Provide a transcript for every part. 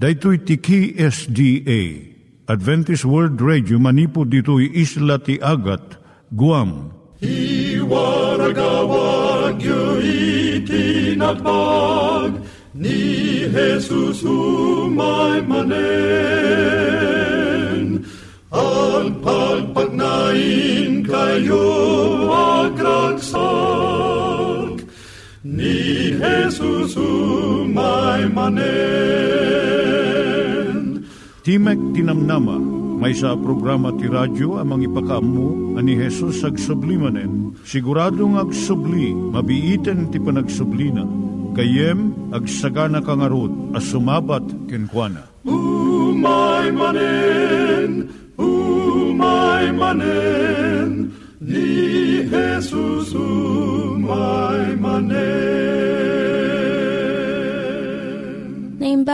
Daitui tiki SDA Adventist World Radio manipud ditui isla ti Agat Guam. I waragawag yu itinatpag ni Jesus umay manen al pagpagnain kayo agkansak ni Jesus umay manen Timek Tinamnama, may sa programa ti radyo amang ipakaamu ani Hesus ag sublimanen. Siguradong ag subli, mabiiten ti panagsublina. Kayem ag sagana kangarot as sumabat kenkwana. Umay manen, umay manen, ni Jesus umay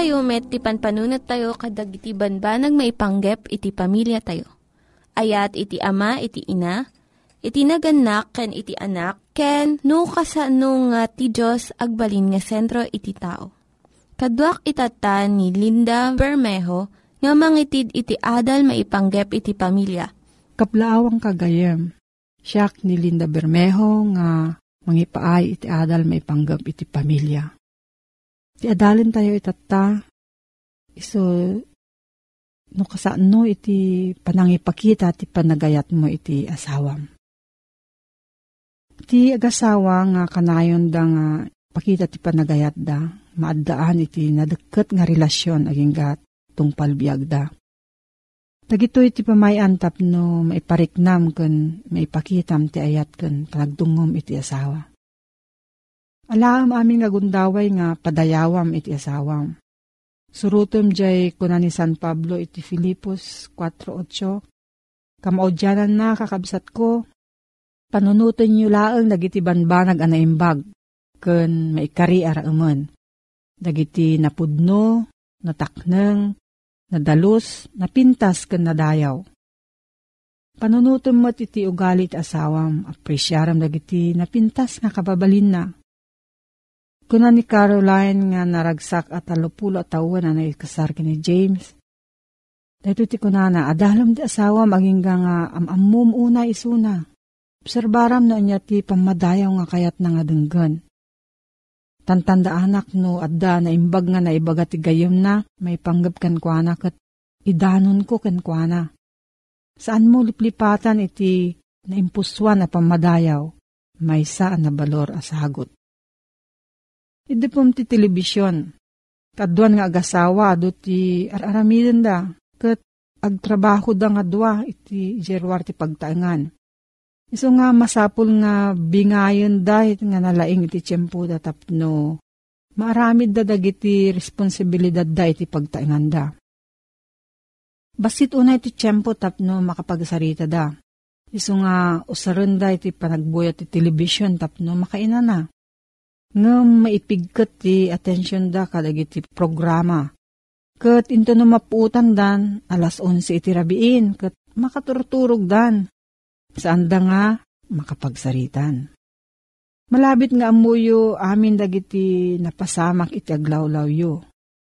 Tayo met, ti panpanunat tayo kadag iti banbanag maipanggep iti pamilya tayo. Ayat iti ama, iti ina, iti naganak, ken iti anak, ken no kasano nga ti Diyos agbalin nga sentro iti tao. Kaduak itata ni Linda Bermejo nga mangitid iti adal maipanggep iti pamilya. Kaplaawang kagayem. Siyak ni Linda Bermejo nga mangipaay iti adal maipanggap iti pamilya. Ti adalin tayo itata, iso no kasano iti panangipakita ti panagayat mo iti asawam. Ti agasawa nga kanayon da nga pakita ti panagayat da, maaddaan iti nadeket nga relasyon aging gat tungpal biyag da. Dagito iti pamayan tapno maipariknam ken maipakitam ti ayat ken panagdungom iti asawa. Alam amin nga nga padayawam iti asawam. Surutom jay kuna ni San Pablo iti Filipos 4.8 Kamaudyanan na kakabsat ko, panunutin nyo laang dagiti banbanag anaimbag, ken maikari araaman. Dagiti napudno, natakneng, nadalus, napintas ken nadayaw. Panunutom mo iti ugali ti asawam, apresyaram dagiti napintas nga kababalin na. Kuna ni Caroline nga naragsak at alupulo tawa na naikasar ni James. Dahito ti kunana, adalam di asawa maging nga amamum una isuna. Obserbaram na niya ti pamadayaw nga kayat na nga denggan. Tantanda anak no adda na imbag nga na ibaga ti gayom na, may panggap kan kuana kat idanon ko kan kuana. Saan mo liplipatan iti na impuswan na pamadayaw, may saan na balor asagot. Iti pom ti telebisyon. Kaduan nga agasawa do ti araramiden da. Kat agtrabaho da nga dua iti jerwar ti pagtaangan. Iso nga masapul nga bingayon da iti nga nalaing iti tiyempo da tapno. Maaramid da dagiti responsibilidad da iti pagtaangan da. Basit una iti tiyempo tapno makapagsarita da. Iso nga usaran da iti panagbuyat ti television tapno makaina na nga maipigkat ti atensyon da kadagiti programa. Kat into no maputan dan, alas 11 iti rabiin, kat makaturturog dan. Saan da nga makapagsaritan. Malabit nga amuyo amin dagiti napasamak iti aglawlaw yo.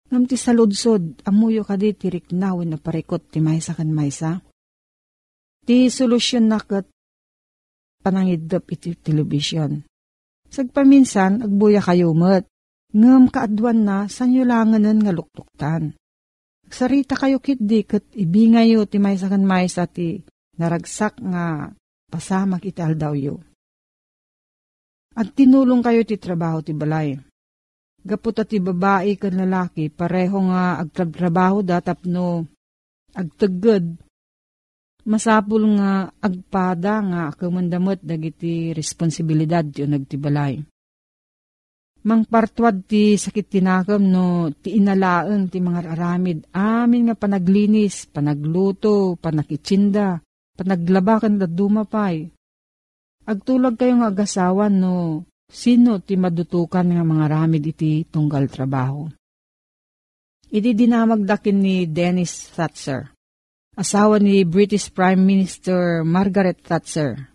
Ngam ti saludsod, amuyo kadi tirik na na parikot ti maysa kan maysa. Ti solusyon na kat panangidap iti television Sagpaminsan, agbuya kayo met. Ngam kaadwan na, sanyo langanan nga luktuktan. Sarita kayo kitdi kat ibingayo ti may sakan may sa ti naragsak nga pasamak iti aldaw yo. At tinulong kayo ti trabaho ti balay. Gapot ti babae kan lalaki, pareho nga agtrabaho da tapno agtagad masapul nga agpada nga kumandamot dagiti responsibilidad ti nagtibalay. Mangpartwad ti sakit tinakam no ti inalaeng ti mga aramid amin nga panaglinis, panagluto, panakitsinda, panaglabakan da dumapay. Agtulag kayo nga agasawan no sino ti madutukan nga mga ramid iti tunggal trabaho. Idi dinamagdakin ni Dennis Thatcher asawa ni British Prime Minister Margaret Thatcher.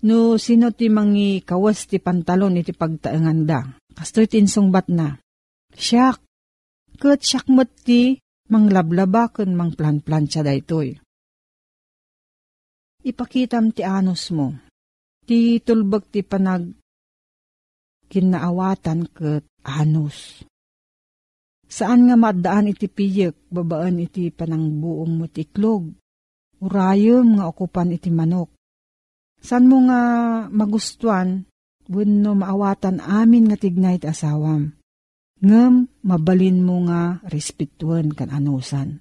No sino ti mangi kawas ti pantalon iti pagtaengan da. Kastoy tinsungbat na. Siyak, kat siyak mo't ti manglablaba kun mang plan-plan siya daytoy. Ipakitam ti anos mo. Ti tulbag ti panag kinaawatan kat anos. Saan nga maddaan iti piyek, babaan iti panangbuong mo tiklog. Urayom nga okupan iti manok. San mo nga magustuan, wenno maawatan amin nga tignay iti asawam. Ngem, mabalin mo nga respetuan kan anusan.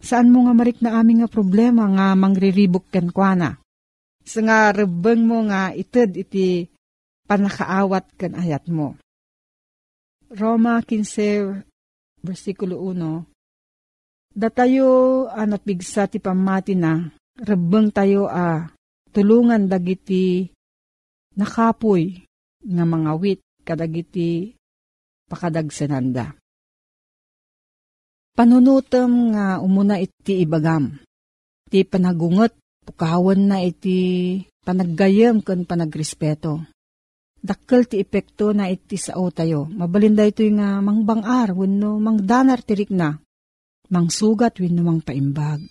Saan mo nga marik na amin nga problema nga mangriribok kan kwa Sa nga rebeng mo nga ited iti panakaawat kan ayat mo. Roma 15, versikulo 1, Datayo a napigsa ti pamati na, rebeng tayo a tulungan dagiti nakapoy nga mga wit kadagiti pakadagsenanda. Panunutem nga umuna iti ibagam. Ti panagungot, pukawan na iti panaggayam kan panagrespeto dakkel ti epekto na iti sao tayo. Mabalinda ito yung uh, mangbangar, wano mangdanar tirik na, mangsugat wano mang paimbag.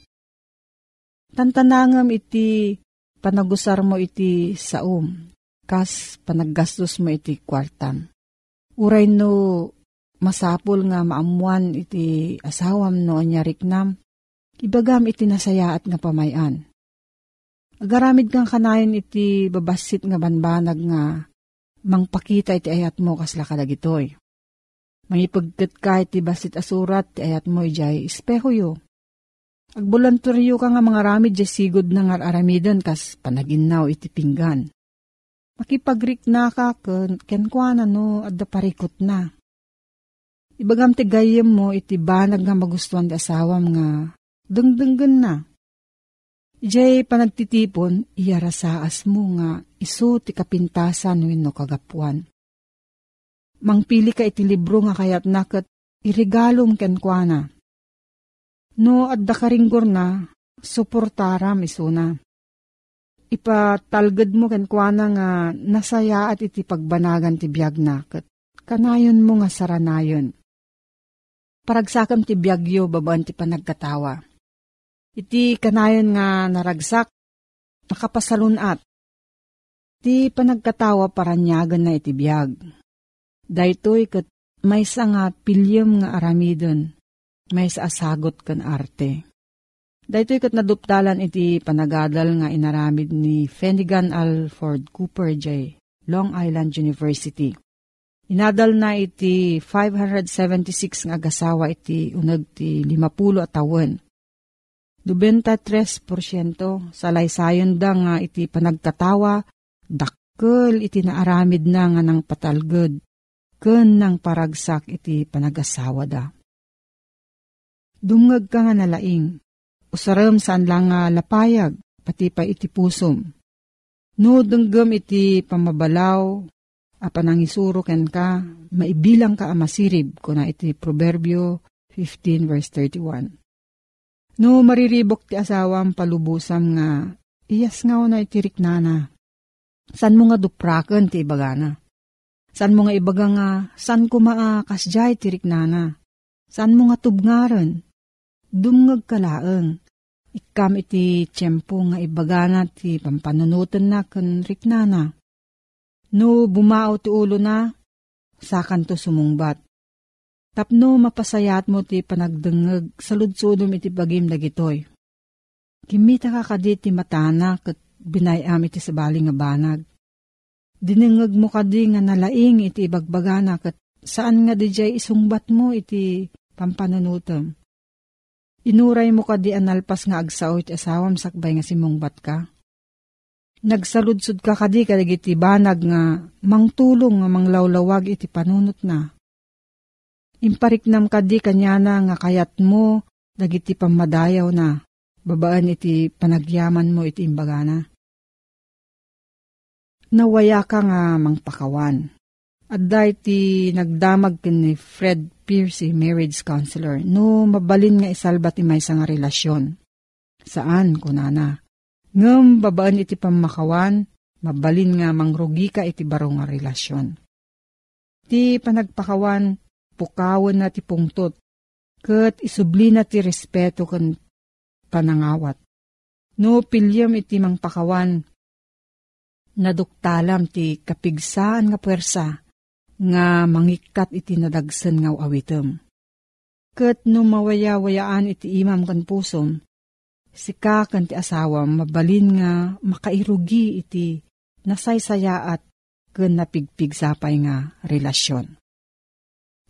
Tantanangam iti panagusar mo iti saom, kas panaggastos mo iti kwartam. Uray no masapul nga maamuan iti asawam no anya riknam, ibagam iti nasayaat nga pamayan. Agaramid kang kanayon iti babasit nga banbanag nga mangpakita iti ayat mo kasla kadagitoy. Mangipagkat ka iti basit asurat ti ayat mo ijay espeho yo. Agbulanturyo ka nga mga ramid jay sigod nga aramidan kas panaginaw iti pinggan. Makipagrik na ka ken, ken no at parikot na. Ibagam ti gayem mo iti banag nga magustuhan ti asawam nga dengdenggen na. Ijay panagtitipon, iyarasaas mo nga iso ti kapintasan no kagapuan. Mangpili ka iti libro nga kayat nakat irigalom ken kuana. No adda karinggor na, suportaram isuna ipatalgad mo ken kuana nga nasaya at iti pagbanagan ti biyag na kat kanayon mo nga saranayon. Paragsakam ti biyagyo babaan ti panagkatawa. Iti kanayon nga naragsak, nakapasalunat. Ti panagkatawa paranyagan na iti biyag. Daytoy kat may nga pilyem nga aramidon, may sa asagot kan arte. Dahito kat naduptalan iti panagadal nga inaramid ni Fenigan Alford Cooper J. Long Island University. Inadal na iti 576 nga agasawa iti unag ti 50 at. 23% sa laysayon da nga iti panagkatawa, dakkel iti naaramid na nga ng patalgod, ken ng paragsak iti panagasawa da. Dungag ka nga nalaing, Usaram saan lang nga lapayag, pati pa iti pusom. No denggem iti pamabalaw, apan ang isuro ken ka, maibilang ka amasirib, kuna iti Proverbio 15 verse 31. No mariribok ti asawam palubusam nga, iyas nga na iti riknana. San mo nga dupraken ti ibagana? San mo nga ibaga nga, san ko maakasjay ti riknana? San mo nga tubngaren? dumngag kalaeng. Ikam iti tiyempo nga ibagana ti pampanunutan na kan riknana. No bumao ti ulo na, sakan to sumungbat. Tapno mapasayat mo ti panagdengeg sa ludsudom iti bagim dagitoy. Kimita ka kadi ti matana kat binayam iti sabali nga banag. Dinengeg mo kadi nga nalaing iti ibagbagana kat saan nga di isungbat mo iti pampanunutom. Inuray mo ka di analpas nga agsaw iti asawam sakbay nga simungbat ka. Nagsaludsud ka kadi kadag iti banag nga mangtulong nga manglawlawag iti panunot na. Impariknam kadi kanyana nga kayat mo dagiti pamadayaw na babaan iti panagyaman mo iti imbagana. Nawaya ka nga mangpakawan. At ti nagdamag ni Fred Pierce, marriage counselor, no mabalin nga isalba ti may nga relasyon. Saan, kunana? Ngam babaan iti pamakawan, mabalin nga mangrugi ka iti baro nga relasyon. Ti panagpakawan, pukawan na ti pungtot, kat isubli na ti respeto kan panangawat. No pilyam iti mangpakawan, naduktalam ti kapigsaan nga puwersa, nga mangikat iti nadagsan nga awitem. Kat no mawaya-wayaan iti imam kan pusom, sika kan ti asawam mabalin nga makairugi iti nasaysayaat ken napigpig sapay nga relasyon.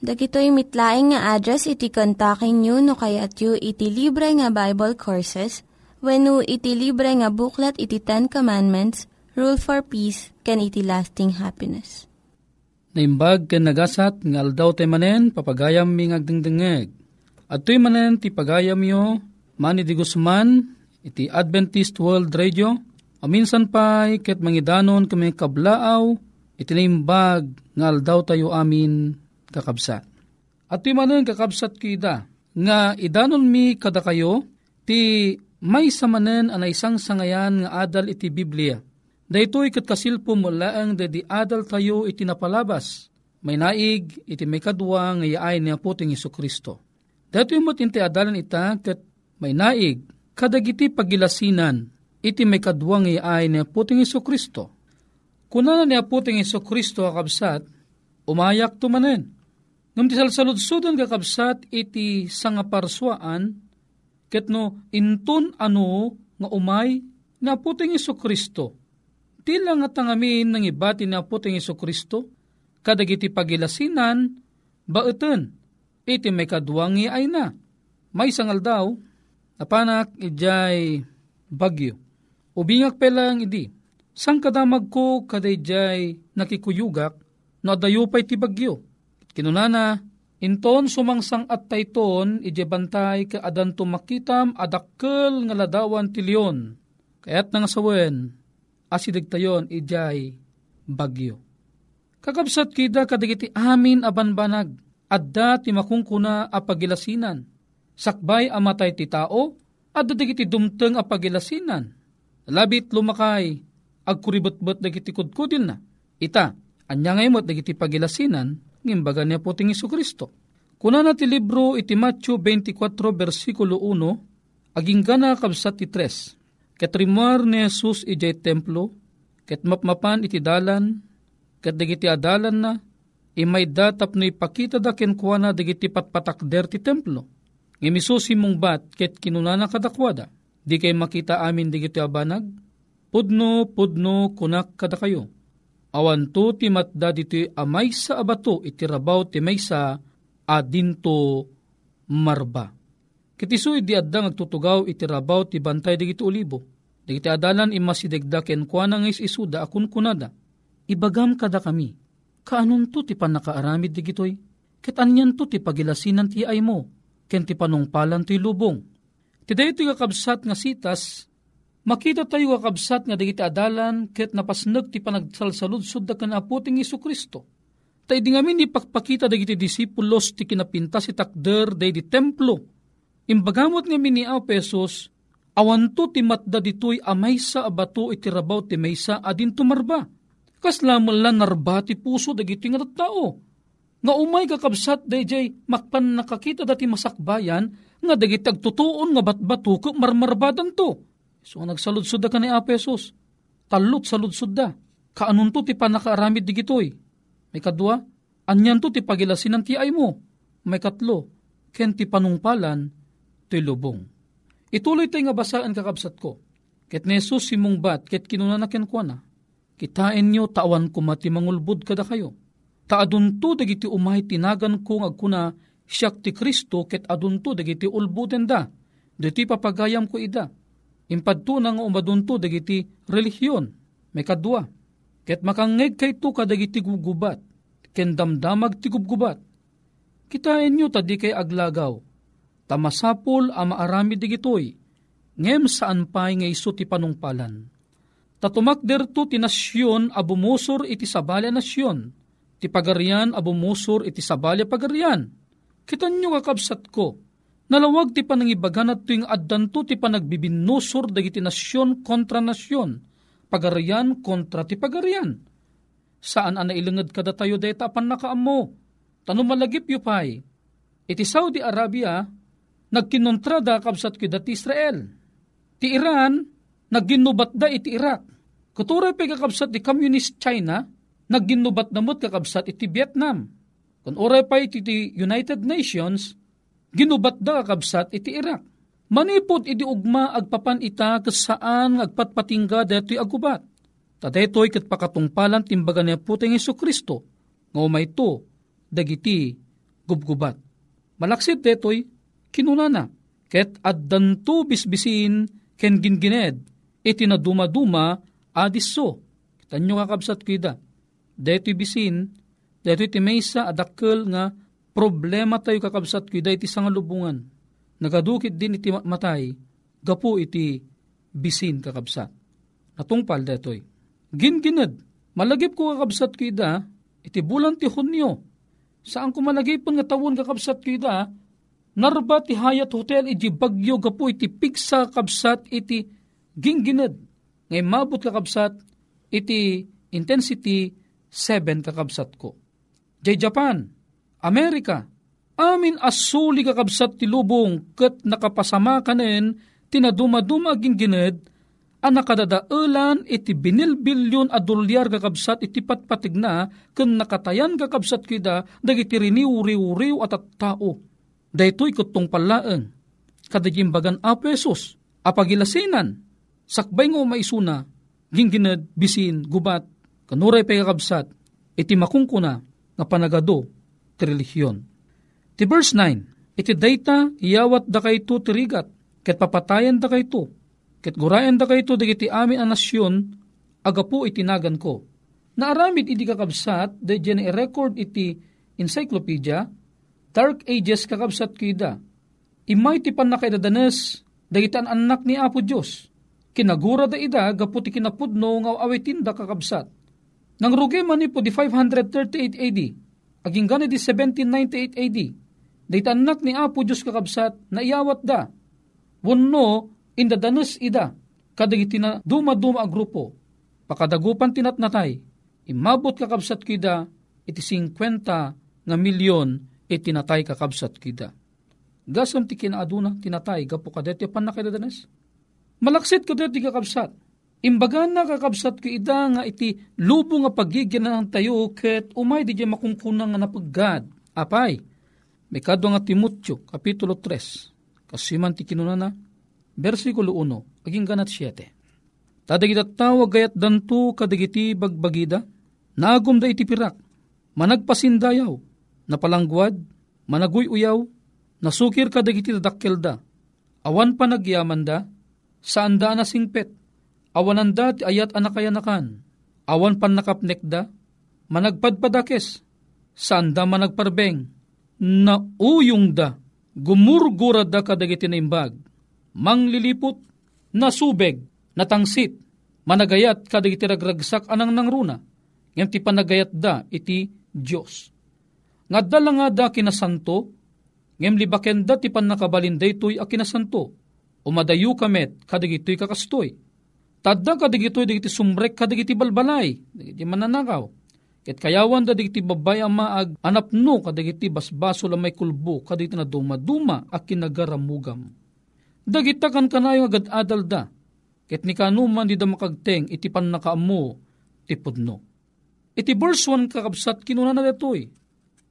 Dagitoy mitlaing nga address iti kontakin nyo no kayat yu iti libre nga Bible Courses when no iti libre nga buklat iti Ten Commandments, Rule for Peace, can iti lasting happiness. Naimbag ken nagasat nga aldaw tay manen papagayam mi ngagdingdingeg. At tuy manen ti pagayam yo mani di Guzman iti Adventist World Radio Aminsan pa'y ket mangidanon kami kablaaw, itinimbag ngal daw tayo amin kakabsat. At ti manen kakabsat kida, nga idanon mi kada kayo, ti may samanen anay isang sangayan nga adal iti Biblia. Daytoy kat kasilpo mo laang di adal tayo iti napalabas. May naig iti may kadwa nga yaay ni aputing Iso Kristo. Daytoy mo tinti adalan ita kat may naig kadagiti pagilasinan iti may kadwang iay ni Aputing Iso Kristo. Kuna ni Aputing Iso Kristo akabsat, umayak tumanen. Ngam ti salsaludsudon kakabsat iti sangaparswaan, ket no intun ano nga umay na Aputing Iso Kristo. Tila nga tangamin ng ibati ni Aputing Iso Kristo, kadagiti pagilasinan, baeten, iti may kadwang iay na. May sangal daw, napanak ijay bagyo Ubingak pelang idi, sang kadamag ko kadayjay nakikuyugak, no adayo pa'y ti bagyo. Kinunana, inton sumangsang at tayton, ije bantay ka adan tumakitam adakkel nga ladawan ti leon. Kaya't nang sawen, asidig tayon ijay bagyo. Kakabsat kida kadagiti amin abanbanag, adda ti makungkuna a pagilasinan. Sakbay amatay ti tao, adda digiti dumteng a pagilasinan labit lumakay, agkuribot-bot dagiti kudkudil na. Ita, anya ngaymot dagiti pagilasinan, ngimbaga niya puting Iso Kristo. Kuna na ti libro iti Matthew 24 versikulo 1, aging gana kabsat ti 3. Ket rimar ni Jesus ijay templo, ket mapmapan iti dalan, ket dagiti adalan na, imay datap no ipakita da kenkwana dagiti patpatakder ti templo. Ngimisusi mong bat ket kinunana kadakwada Di kay makita amin di kiti abanag? Pudno, pudno, kunak kada kayo. Awan to ti matda dito amay sa abato iti rabaw ti maysa adinto marba. Kitisoy di adda agtutugaw iti rabaw ti bantay di kiti olibo. Di kiti adalan imasidegdaken kwa na ngis isuda akun kunada. Ibagam kada kami. Kaanon to ti panakaaramid di gitoy? Ket anyan to ti pagilasinan ti ay mo. Ken ti panungpalan ti lubong Tiday ito kakabsat nga sitas, makita tayo kakabsat nga dagiti adalan ket napasnag ti panagsalsaludsud da kan aputing Isu Kristo. Tay di ngamin ipakpakita dagiti disipulos ti kinapinta si takder day di templo. Imbagamot nga ni Aw Pesos, awanto ti matda ditoy amay sa abato iti rabaw ti maysa adin tumarba. Kasla lan narba ti puso dagiti nga tao. Nga umay kakabsat dayjay makpan nakakita dati masakbayan nga dagiti agtutuon nga batbato ko marmarbadan to. So nagsaludsud ka ni Apesos, talot saludsud da, kaanun to ti panakaaramid di gitoy. May kadwa, anyan to ti pagilasinan ti ay mo. May katlo, ken ti panungpalan, ti lubong. Ituloy tayo nga basaan kakabsat ko. Ket nesus simong bat, ket kinunanaken kwa na. Kitain nyo tawan kumati mangulbud kada kayo. Taadunto dagiti umay tinagan ko agkuna siyak ti Kristo ket adunto dagiti ulbuden da. Diti papagayam ko ida. Impadto na nga umadunto dagiti relihiyon. May kadwa. Ket makangeg kay to kadagiti gugubat. Ken damdamag ti gugubat. Kitain nyo tadi kay aglagaw. Tamasapol a maarami digitoy. Ngem saan pa'y nga iso ti panungpalan. Tatumak derto ti nasyon a iti sabalya nasyon. Ti pagarian a bumusor iti sabalya pagarian Kitan nyo kakabsat ko, nalawag ti panangibagan at tuwing addanto ti panagbibinusor dagiti nasyon kontra nasyon, pagarian kontra ti pagarian. Saan ana ilungad kada tayo deta pan nakaamo? Tano malagip yu pay. Iti Saudi Arabia, nagkinontrada kabsat ko dati Israel. Ti Iran, nagginubat da iti Iraq. Kuturay pa kakabsat ti Communist China, nagginubat namot kakabsat iti Vietnam kung oray pa iti United Nations, ginubat da kabsat iti Iraq. Manipod iti ugma agpapan ita kasaan agpatpatingga deto'y agubat. Tadeto'y kat pakatungpalan timbaga niya puting Iso Kristo. Nga umay to, dagiti gubgubat. Malaksit detoy, kinunana, ket addanto bisbisin ken gingined, iti na dumaduma adiso. Tanyo kakabsat kuida. Detoy bisin, detoy ti maysa adakkel nga problema tayo kakabsat kuida iti sangalubungan. Nagadukit din iti matay, gapu iti bisin kakabsat. Natungpal detoy. Gingined, malagip ko kakabsat kuida, iti bulan ti Hunyo, Saan ko malagipon nga tawon kakabsat kida, narba ti Hayat Hotel iti bagyo gapo iti piksa kabsat iti gingginad. Ngay mabot kakabsat iti intensity 7 kakabsat ko. Jay Japan, Amerika, amin asuli kakabsat ti lubong kat nakapasama kanen tinaduma-duma gingginad ang nakadadaulan iti binilbilyon a dolyar kakabsat iti patpatig na ken nakatayan kakabsat kida dagiti riniw-riw-riw at at tao. Daytoy kutong palaeng kadagimbagan a pesos apagilasinan sakbay ngo maisuna gingginad bisin gubat kanuray pay kakabsat iti makungkuna nga panagado ti relihiyon. Ti verse 9 iti dayta iyawat da kayto tirigat ket papatayan da kayto Ket gurayan da kayto dagiti amin ang nasyon, agapo itinagan ko. Naaramid iti kakabsat, da dyan record iti encyclopedia, Dark Ages kakabsat kida. Imay ti panakaidadanes, dagiti anak ni Apo Diyos. Kinagura da ida, gapo ti kinapudno nga awitin da kakabsat. Nang rugi man po di 538 AD, aging gani di 1798 AD, dahit anak ni Apo Diyos kakabsat na iyawat da. Wano, indadanos ida, kadagiti na duma-duma a grupo, pakadagupan tinatnatay, imabot kakabsat kida, iti 50 nga milyon iti natay kakabsat kida. Gasam ti kinaaduna, tinatay, gapo kadet pan na kadadanas. Malaksit kadet ti kakabsat. Imbaga na kakabsat ko ida nga iti lubo nga pagigyan ng tayo ket umay di makungkunang nga napaggad. Apay, may kadwa nga Timotyo, Kapitulo 3, kasiman ti kinunana, versikulo 1, aging ganat 7. Tadagita tawag gayat danto kadagiti bagbagida, nagum da iti pirak, managpasindayaw, napalangguad, managuy uyaw, nasukir kadagiti dadakkel da, awan pa nagyaman da, saan da na singpet, awanan da ayat anakayanakan, awan pan nakapnek da, managpadpadakes, saan da managparbeng, na uyong da, gumurgura da kadagiti na imbag, manglilipot, nasubeg, natangsit, managayat kadagiti ragragsak anang nangruna, ngem ti panagayat da iti Diyos. Nga nga da kinasanto, ngem libaken da ti panakabalin daytoy a kinasanto, umadayu kamet kadagitoy kakastoy. Tadda kadagitoy dagiti sumrek kadagiti balbalay, dagiti mananakaw. Ket kayawan da digiti babay ang maag anapno kadagiti basbaso lamay kulbo kadagiti na duma-duma a kinagaramugam Dagita kan kanayo agad adal da. Ket ni kanuman di da makagteng iti pan nakaamu ti pudno. Iti verse 1 kakabsat kinuna na detoy.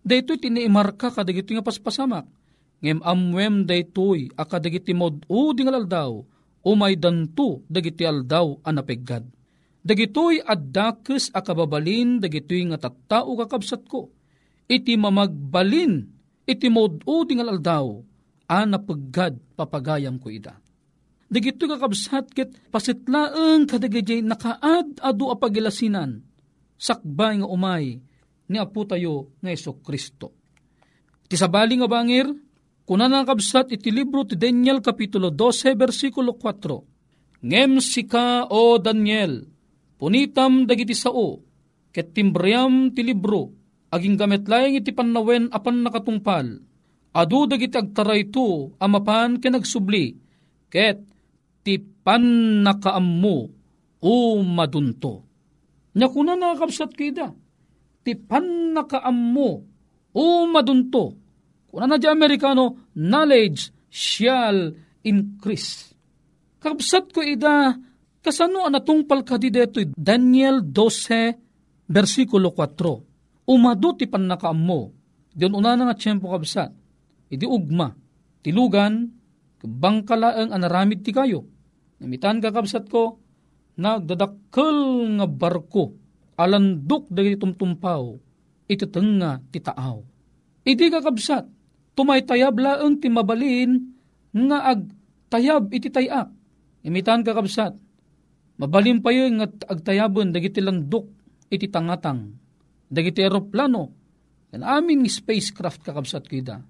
Daytoy tiniimarka kadagiti nga paspasamak. Ngem amwem daytoy akadagiti mod o dingal aldaw umay danto dagiti aldaw anapeggad. Dagitoy addakes akababalin dagitoy nga tattao kakabsat ko. Iti mamagbalin iti mod o dingal aldaw ana paggad papagayam ko ida. Dagito kakabsat ket pasitlaeng kadagajay nakaad adu apagilasinan sakbay nga umay ni apo tayo nga Kristo. Ti sabali nga bangir, kunan kabsat iti libro ti Daniel Kapitulo 12 versikulo 4. Ngem sika o Daniel, punitam dagiti sao, ket timbriam ti libro, aging gamet layang iti pannawen apan nakatungpal, Adu dagiti agtaray to amapan kinagsubli, ket ti pan nakaammo o madunto. Nyakuna nakakabsat kida, ti pan nakaammo o madunto. Kuna na di Amerikano, knowledge shall increase. Kabsat ko ida, kasano anatungpal ka di deto, Daniel 12, versikulo 4. Umado ti pan nakaammo. Diyon una na nga tiyempo kabsat iti ugma, tilugan, bangkalaang anaramid ti kayo. Namitan kakabsat ko, nagdadakkel nga barko, alandok dagiti tumtumpaw, iti tenga ti taaw. Idi kakabsat, tumaytayab laeng ti mabalin nga ag tayab iti tayak. Imitan kakabsat, mabalin pa yun nga agtayabon dagiti lang duk iti tangatang. Dagiti aeroplano, yan amin spacecraft kakabsat kita.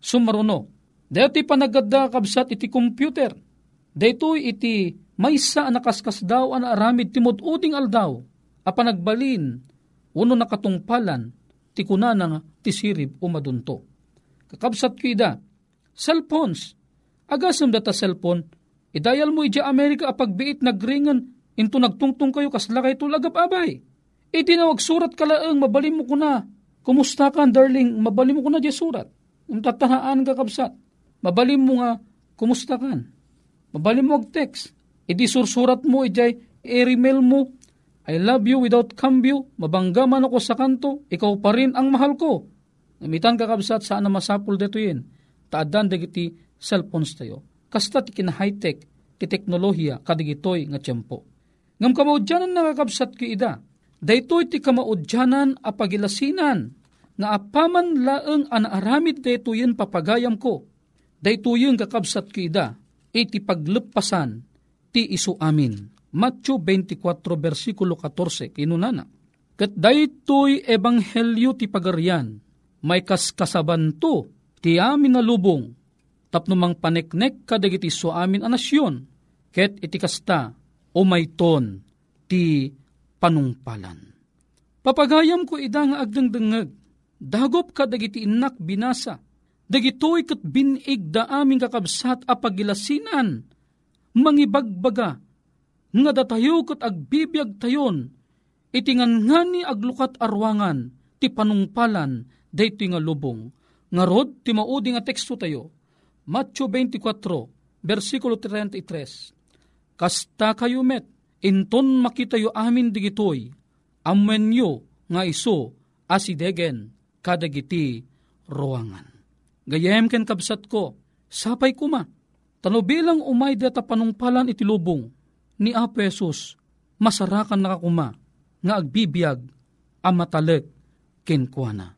Sumaruno, dati panagadda kabsat iti computer. Daytoy iti maysa nakaskas daw an aramid timod uding aldaw. Apa nagbalin, uno nakatungpalan, ti kunana ti sirib umadunto. Kakabsat kita, cellphones, agasam data cellphone, idayal mo ija Amerika apagbiit nagringan, into nagtungtong kayo kasla kayo tulagap abay. Itinawag surat kalaang mabalim mo kuna. Kumusta ka, darling? Mabalim mo kuna di surat. Yung tatahaan ka kabsat. Mabalim mo nga, kumusta ka? Mabalim mo ag text. Idi sursurat mo, ijay, i-email mo. I love you without cambio. Mabangga man ako sa kanto. Ikaw pa rin ang mahal ko. Namitan ka kabsat, saan na masapul dito yun? Taadan dagiti cellphones tayo. Kasta ti kina high-tech, ti teknolohiya, kadigitoy nga tiyempo. Ngam kamaudyanan nakakabsat ki ida Daytoy ti kamaudyanan a pagilasinan nga apaman laeng anaaramid daytoyen papagayam ko. Daytoyen kakabsat ko ida iti paglepasan ti isu amin. Matthew 24 versikulo 14 kinunana. Kat daytoy ebanghelyo ti pagarian may kaskasabanto ti amin na lubong tapnumang paneknek kadagiti su amin a nasyon ket iti kasta o mayton ti panungpalan. Papagayam ko ida nga agdangdangag, dagop ka dagiti inak binasa, dagitoy kat binig da aming kakabsat a pagilasinan, mangibagbaga, nga datayo kat agbibiyag tayon, itingan nga ni aglukat arwangan, ti panungpalan, dayto nga lubong, nga rod ti maudi nga teksto tayo, Matthew 24, versikulo 33, Kasta kayo met, inton makitayo amin digitoy, amwenyo nga iso asidegen kadagiti ruangan. Gayem ken kabsat ko, sapay kuma, tano bilang umay data panungpalan iti lubong, ni Apo Jesus, masarakan nakakuma, nga agbibiyag, amataleg, kenkwana.